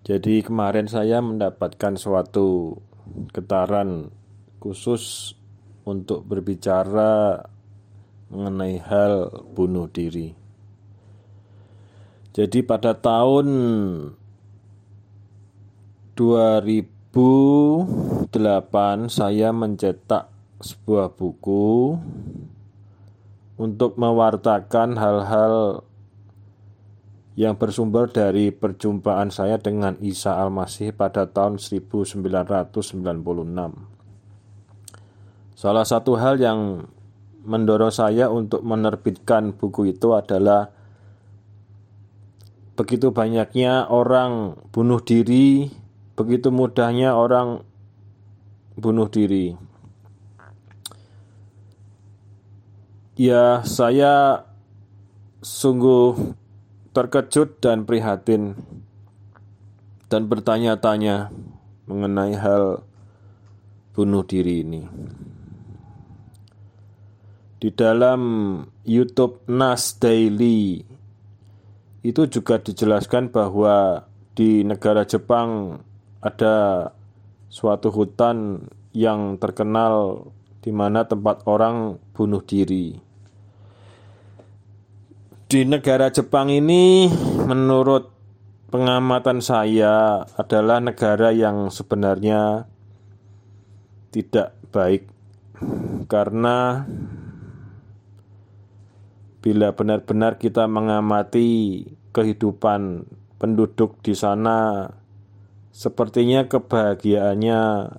Jadi kemarin saya mendapatkan suatu getaran khusus untuk berbicara mengenai hal bunuh diri. Jadi pada tahun 2008 saya mencetak sebuah buku untuk mewartakan hal-hal yang bersumber dari perjumpaan saya dengan Isa Al-Masih pada tahun 1996. Salah satu hal yang mendorong saya untuk menerbitkan buku itu adalah begitu banyaknya orang bunuh diri, begitu mudahnya orang bunuh diri. Ya, saya sungguh terkejut dan prihatin dan bertanya-tanya mengenai hal bunuh diri ini. Di dalam YouTube Nas Daily itu juga dijelaskan bahwa di negara Jepang ada suatu hutan yang terkenal di mana tempat orang bunuh diri. Di negara Jepang ini menurut pengamatan saya adalah negara yang sebenarnya tidak baik. Karena bila benar-benar kita mengamati kehidupan penduduk di sana, sepertinya kebahagiaannya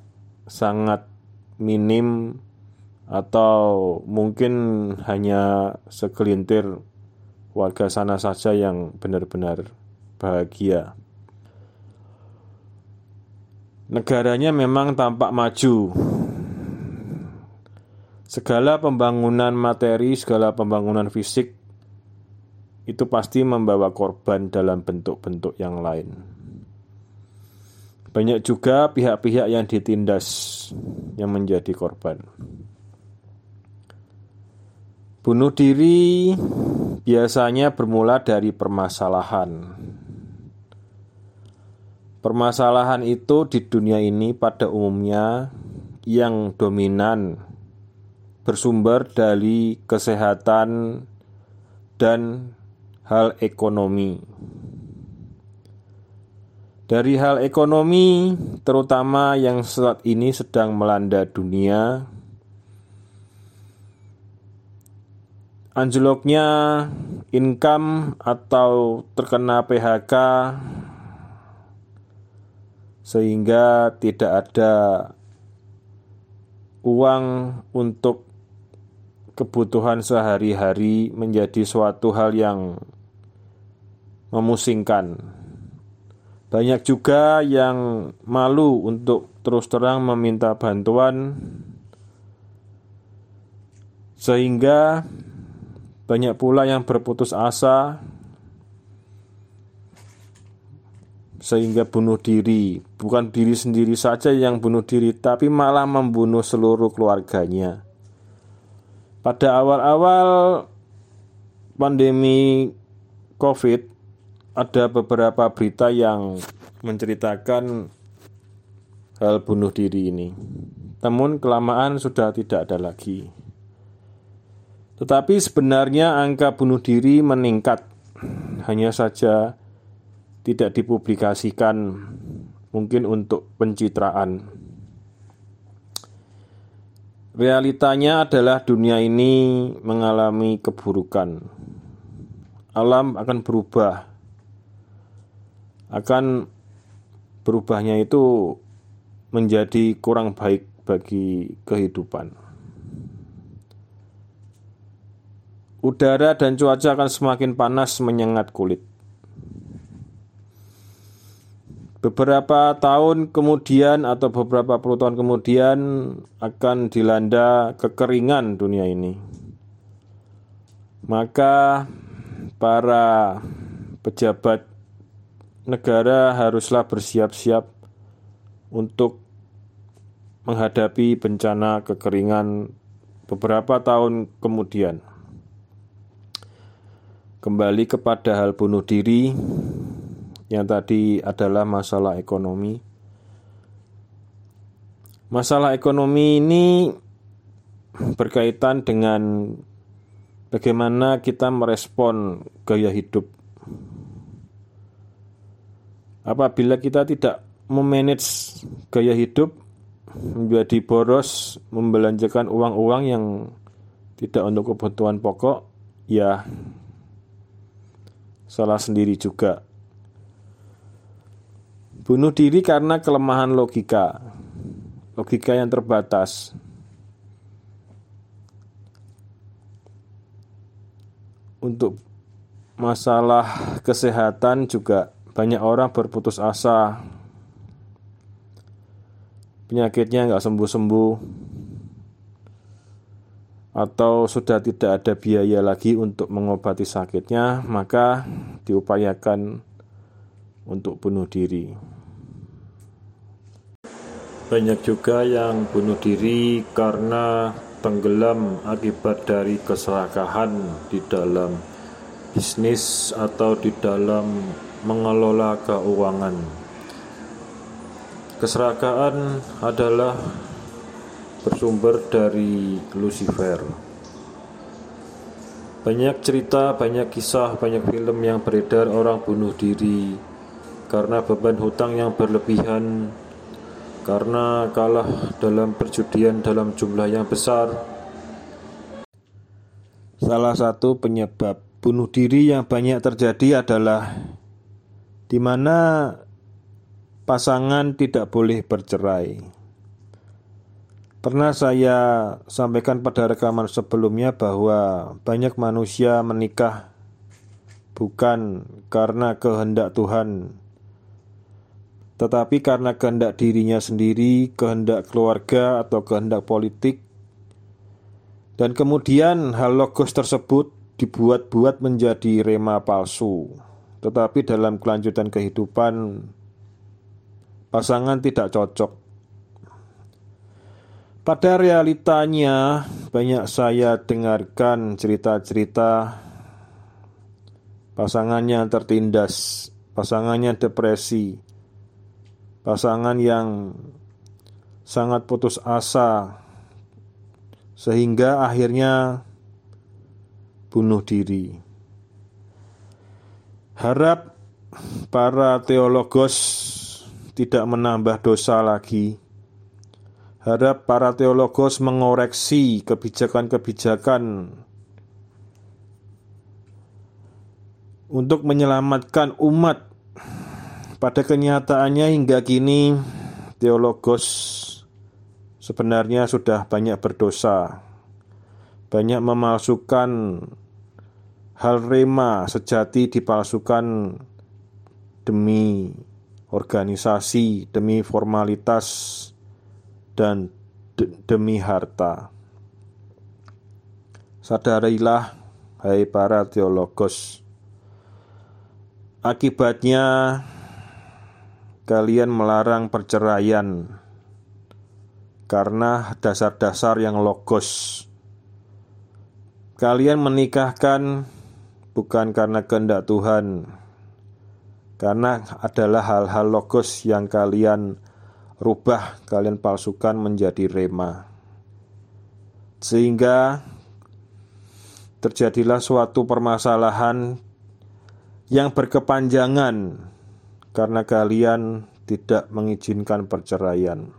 sangat minim atau mungkin hanya segelintir warga sana saja yang benar-benar bahagia. Negaranya memang tampak maju, Segala pembangunan materi, segala pembangunan fisik itu pasti membawa korban dalam bentuk-bentuk yang lain. Banyak juga pihak-pihak yang ditindas yang menjadi korban. Bunuh diri biasanya bermula dari permasalahan. Permasalahan itu di dunia ini pada umumnya yang dominan bersumber dari kesehatan dan hal ekonomi. Dari hal ekonomi, terutama yang saat ini sedang melanda dunia, anjloknya income atau terkena PHK sehingga tidak ada uang untuk kebutuhan sehari-hari menjadi suatu hal yang memusingkan. Banyak juga yang malu untuk terus terang meminta bantuan, sehingga banyak pula yang berputus asa, sehingga bunuh diri. Bukan diri sendiri saja yang bunuh diri, tapi malah membunuh seluruh keluarganya. Pada awal-awal pandemi COVID, ada beberapa berita yang menceritakan hal bunuh diri ini. Namun kelamaan sudah tidak ada lagi. Tetapi sebenarnya angka bunuh diri meningkat. Hanya saja tidak dipublikasikan mungkin untuk pencitraan. Realitanya adalah dunia ini mengalami keburukan. Alam akan berubah. Akan berubahnya itu menjadi kurang baik bagi kehidupan. Udara dan cuaca akan semakin panas menyengat kulit. Beberapa tahun kemudian atau beberapa puluh tahun kemudian akan dilanda kekeringan dunia ini. Maka para pejabat negara haruslah bersiap-siap untuk menghadapi bencana kekeringan beberapa tahun kemudian. Kembali kepada hal bunuh diri, yang tadi adalah masalah ekonomi. Masalah ekonomi ini berkaitan dengan bagaimana kita merespon gaya hidup. Apabila kita tidak memanage gaya hidup menjadi boros, membelanjakan uang-uang yang tidak untuk kebutuhan pokok, ya salah sendiri juga. Bunuh diri karena kelemahan logika, logika yang terbatas. Untuk masalah kesehatan juga banyak orang berputus asa penyakitnya nggak sembuh-sembuh atau sudah tidak ada biaya lagi untuk mengobati sakitnya, maka diupayakan untuk bunuh diri. Banyak juga yang bunuh diri karena tenggelam akibat dari keserakahan di dalam bisnis atau di dalam mengelola keuangan. Keserakaan adalah bersumber dari Lucifer. Banyak cerita, banyak kisah, banyak film yang beredar orang bunuh diri karena beban hutang yang berlebihan, karena kalah dalam perjudian dalam jumlah yang besar. Salah satu penyebab bunuh diri yang banyak terjadi adalah di mana pasangan tidak boleh bercerai. Pernah saya sampaikan pada rekaman sebelumnya bahwa banyak manusia menikah bukan karena kehendak Tuhan, tetapi karena kehendak dirinya sendiri, kehendak keluarga, atau kehendak politik, dan kemudian hal logos tersebut dibuat-buat menjadi rema palsu. Tetapi dalam kelanjutan kehidupan, pasangan tidak cocok. Pada realitanya, banyak saya dengarkan cerita-cerita pasangannya tertindas, pasangannya depresi, pasangan yang sangat putus asa, sehingga akhirnya bunuh diri. Harap para teologos tidak menambah dosa lagi. Harap para teologos mengoreksi kebijakan-kebijakan untuk menyelamatkan umat. Pada kenyataannya hingga kini teologos sebenarnya sudah banyak berdosa. Banyak memalsukan hal rema sejati dipalsukan demi organisasi demi formalitas dan de demi harta. Sadarilah, hai para teologos, akibatnya kalian melarang perceraian karena dasar-dasar yang logos. Kalian menikahkan bukan karena kehendak Tuhan, karena adalah hal-hal logos yang kalian rubah, kalian palsukan menjadi rema. Sehingga terjadilah suatu permasalahan yang berkepanjangan karena kalian tidak mengizinkan perceraian.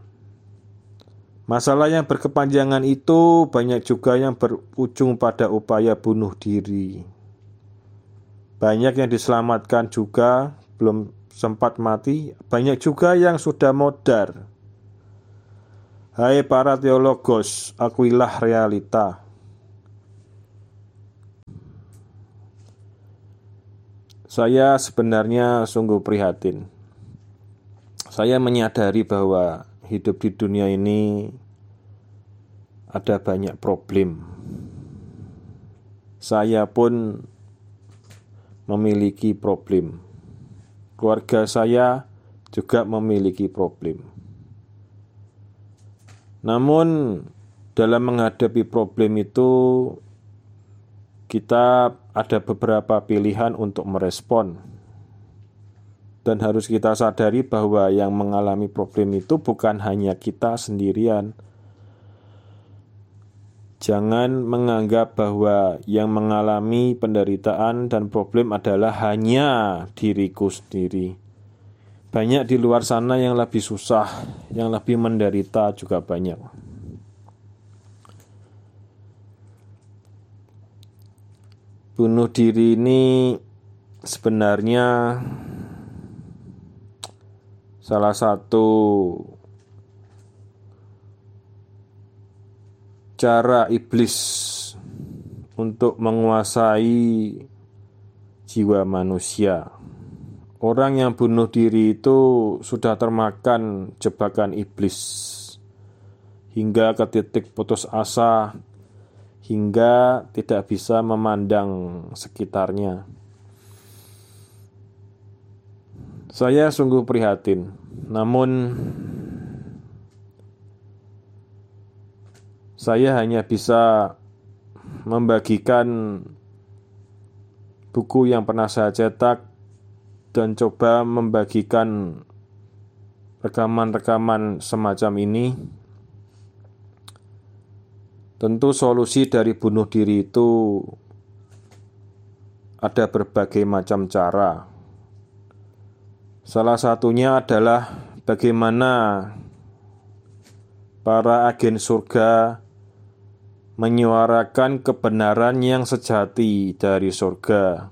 Masalah yang berkepanjangan itu banyak juga yang berujung pada upaya bunuh diri. Banyak yang diselamatkan juga belum sempat mati, banyak juga yang sudah modar. Hai para teologos, akuilah realita. Saya sebenarnya sungguh prihatin. Saya menyadari bahwa hidup di dunia ini ada banyak problem. Saya pun memiliki problem keluarga saya juga memiliki problem. Namun, dalam menghadapi problem itu, kita ada beberapa pilihan untuk merespon. dan harus kita sadari bahwa yang mengalami problem itu bukan hanya kita sendirian. Jangan menganggap bahwa yang mengalami penderitaan dan problem adalah hanya diriku sendiri. Banyak di luar sana yang lebih susah, yang lebih menderita juga banyak. Bunuh diri ini sebenarnya salah satu cara iblis untuk menguasai jiwa manusia. Orang yang bunuh diri itu sudah termakan jebakan iblis hingga ke titik putus asa, hingga tidak bisa memandang sekitarnya. Saya sungguh prihatin, namun saya hanya bisa membagikan buku yang pernah saya cetak dan coba membagikan rekaman-rekaman semacam ini. Tentu solusi dari bunuh diri itu ada berbagai macam cara. Salah satunya adalah bagaimana para agen surga menyuarakan kebenaran yang sejati dari surga,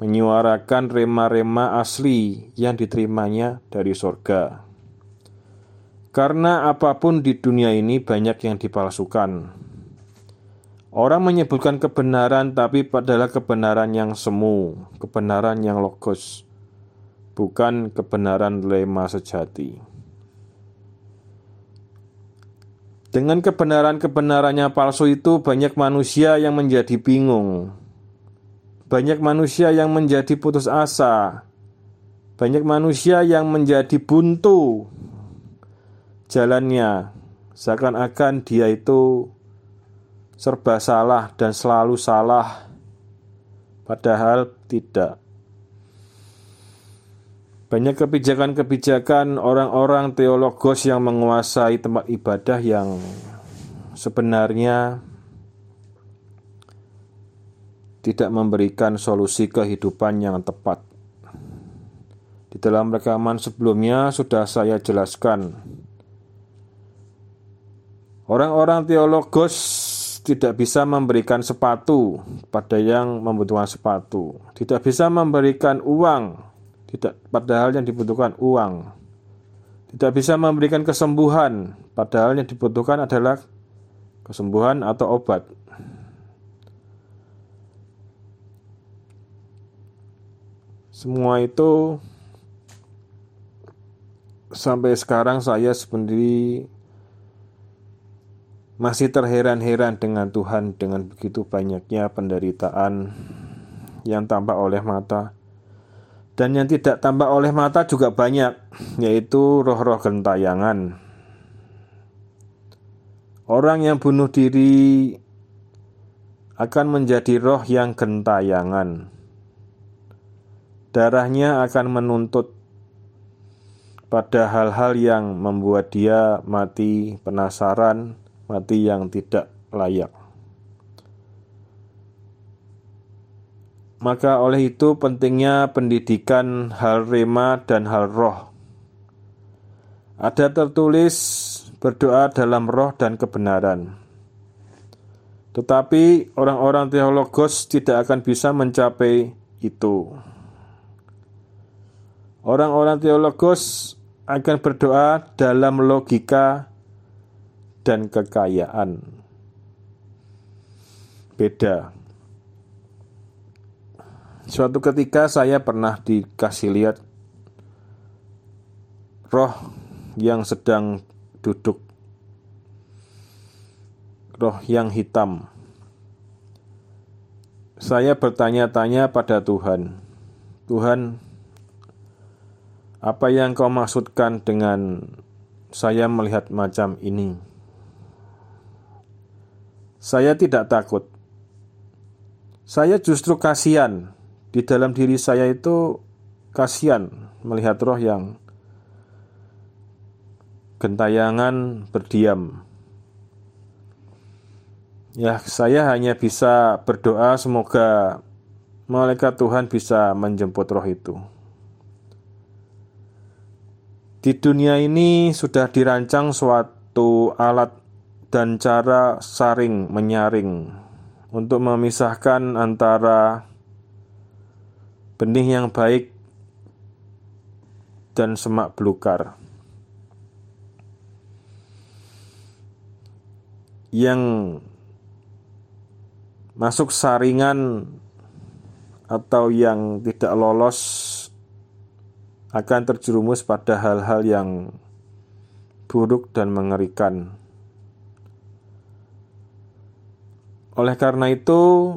menyuarakan rema-rema asli yang diterimanya dari surga. Karena apa pun di dunia ini banyak yang dipalsukan. Orang menyebutkan kebenaran, tapi adalah kebenaran yang semu, kebenaran yang logos bukan kebenaran lema sejati. Dengan kebenaran-kebenarannya palsu itu, banyak manusia yang menjadi bingung, banyak manusia yang menjadi putus asa, banyak manusia yang menjadi buntu jalannya, seakan-akan dia itu serba salah dan selalu salah, padahal tidak. Banyak kebijakan-kebijakan orang-orang teologos yang menguasai tempat ibadah yang sebenarnya tidak memberikan solusi kehidupan yang tepat. Di dalam rekaman sebelumnya sudah saya jelaskan. Orang-orang teologos tidak bisa memberikan sepatu pada yang membutuhkan sepatu, tidak bisa memberikan uang tidak padahal yang dibutuhkan uang. Tidak bisa memberikan kesembuhan, padahal yang dibutuhkan adalah kesembuhan atau obat. Semua itu sampai sekarang saya sendiri masih terheran-heran dengan Tuhan dengan begitu banyaknya penderitaan yang tampak oleh mata dan yang tidak tampak oleh mata juga banyak, yaitu roh-roh gentayangan. Orang yang bunuh diri akan menjadi roh yang gentayangan. Darahnya akan menuntut pada hal-hal yang membuat dia mati penasaran, mati yang tidak layak. Maka oleh itu pentingnya pendidikan hal rema dan hal roh. Ada tertulis berdoa dalam roh dan kebenaran. Tetapi orang-orang teologos tidak akan bisa mencapai itu. Orang-orang teologos akan berdoa dalam logika dan kekayaan. Beda. Suatu ketika saya pernah dikasih lihat roh yang sedang duduk, roh yang hitam. Saya bertanya-tanya pada Tuhan, Tuhan, apa yang kau maksudkan dengan saya melihat macam ini? Saya tidak takut. Saya justru kasihan di dalam diri saya itu kasihan melihat roh yang gentayangan berdiam. Ya, saya hanya bisa berdoa semoga malaikat Tuhan bisa menjemput roh itu. Di dunia ini sudah dirancang suatu alat dan cara saring menyaring untuk memisahkan antara benih yang baik dan semak belukar. Yang masuk saringan atau yang tidak lolos akan terjerumus pada hal-hal yang buruk dan mengerikan. Oleh karena itu,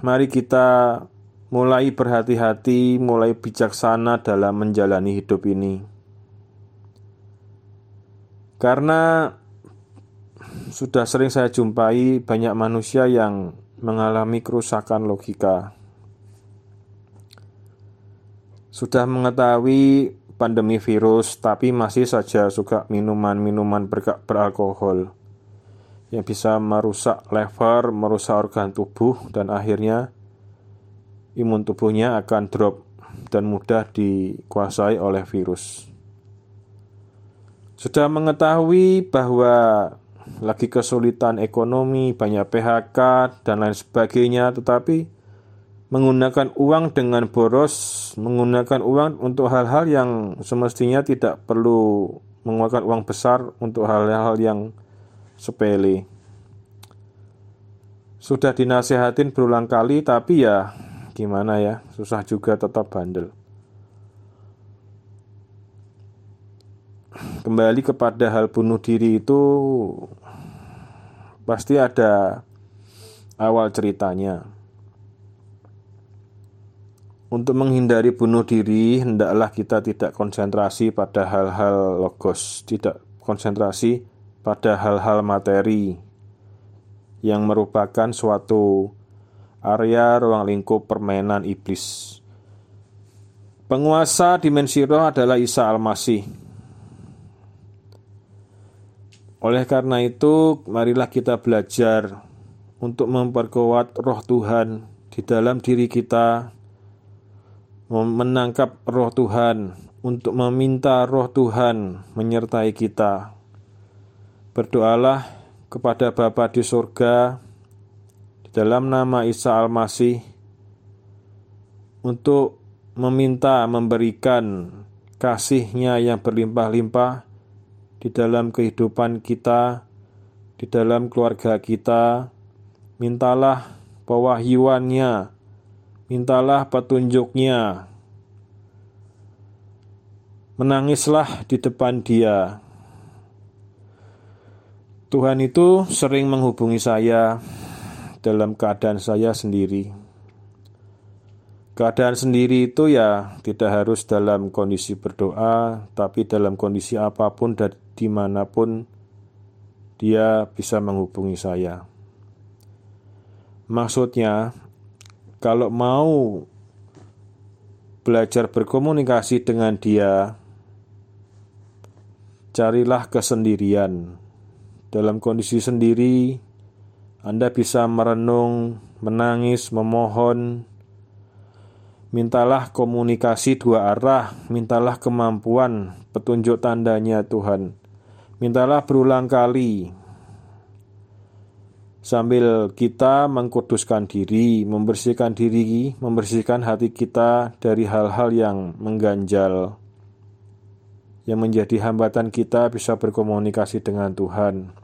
mari kita mulai berhati-hati, mulai bijaksana dalam menjalani hidup ini. Karena sudah sering saya jumpai banyak manusia yang mengalami kerusakan logika. Sudah mengetahui pandemi virus, tapi masih saja suka minuman-minuman ber beralkohol yang bisa merusak lever, merusak organ tubuh, dan akhirnya imun tubuhnya akan drop dan mudah dikuasai oleh virus. Sudah mengetahui bahwa lagi kesulitan ekonomi, banyak PHK, dan lain sebagainya, tetapi menggunakan uang dengan boros, menggunakan uang untuk hal-hal yang semestinya tidak perlu mengeluarkan uang besar untuk hal-hal yang sepele. Sudah dinasehatin berulang kali, tapi ya gimana ya, susah juga tetap bandel. kembali kepada hal bunuh diri itu pasti ada awal ceritanya. Untuk menghindari bunuh diri, hendaklah kita tidak konsentrasi pada hal-hal logos, tidak konsentrasi pada hal-hal materi yang merupakan suatu area ruang lingkup permainan iblis. Penguasa dimensi roh adalah Isa Al-Masih oleh karena itu, marilah kita belajar untuk memperkuat roh Tuhan di dalam diri kita, menangkap roh Tuhan, untuk meminta roh Tuhan menyertai kita. Berdoalah kepada Bapa di surga dalam nama Isa Al-Masih untuk meminta memberikan kasihnya yang berlimpah-limpah di dalam kehidupan kita, di dalam keluarga kita. Mintalah pewahyuannya, mintalah petunjuknya. Menangislah di depan dia. Tuhan itu sering menghubungi saya dalam keadaan saya sendiri. Keadaan sendiri itu ya tidak harus dalam kondisi berdoa, tapi dalam kondisi apa pun dan di mana pun dia bisa menghubungi saya. Maksudnya, kalau mau belajar berkomunikasi dengan dia, carilah kesendirian. Dalam kondisi sendiri, Anda bisa merenung, menangis, memohon, Mintalah komunikasi dua arah, mintalah kemampuan, petunjuk tandanya Tuhan. Mintalah berulang kali sambil kita mengkuduskan diri, membersihkan diri, membersihkan hati kita dari hal-hal yang mengganjal, yang menjadi hambatan kita bisa berkomunikasi dengan Tuhan.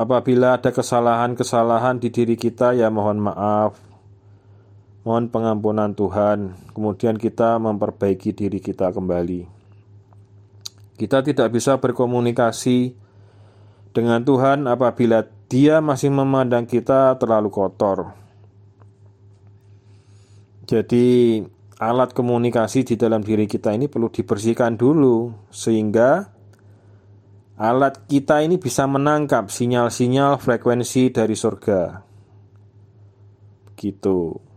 Apabila ada kesalahan-kesalahan di diri kita, ya mohon maaf. Mohon pengampunan Tuhan, kemudian kita memperbaiki diri kita kembali. Kita tidak bisa berkomunikasi dengan Tuhan apabila Dia masih memandang kita terlalu kotor. Jadi, alat komunikasi di dalam diri kita ini perlu dibersihkan dulu, sehingga alat kita ini bisa menangkap sinyal-sinyal frekuensi dari surga. Gitu.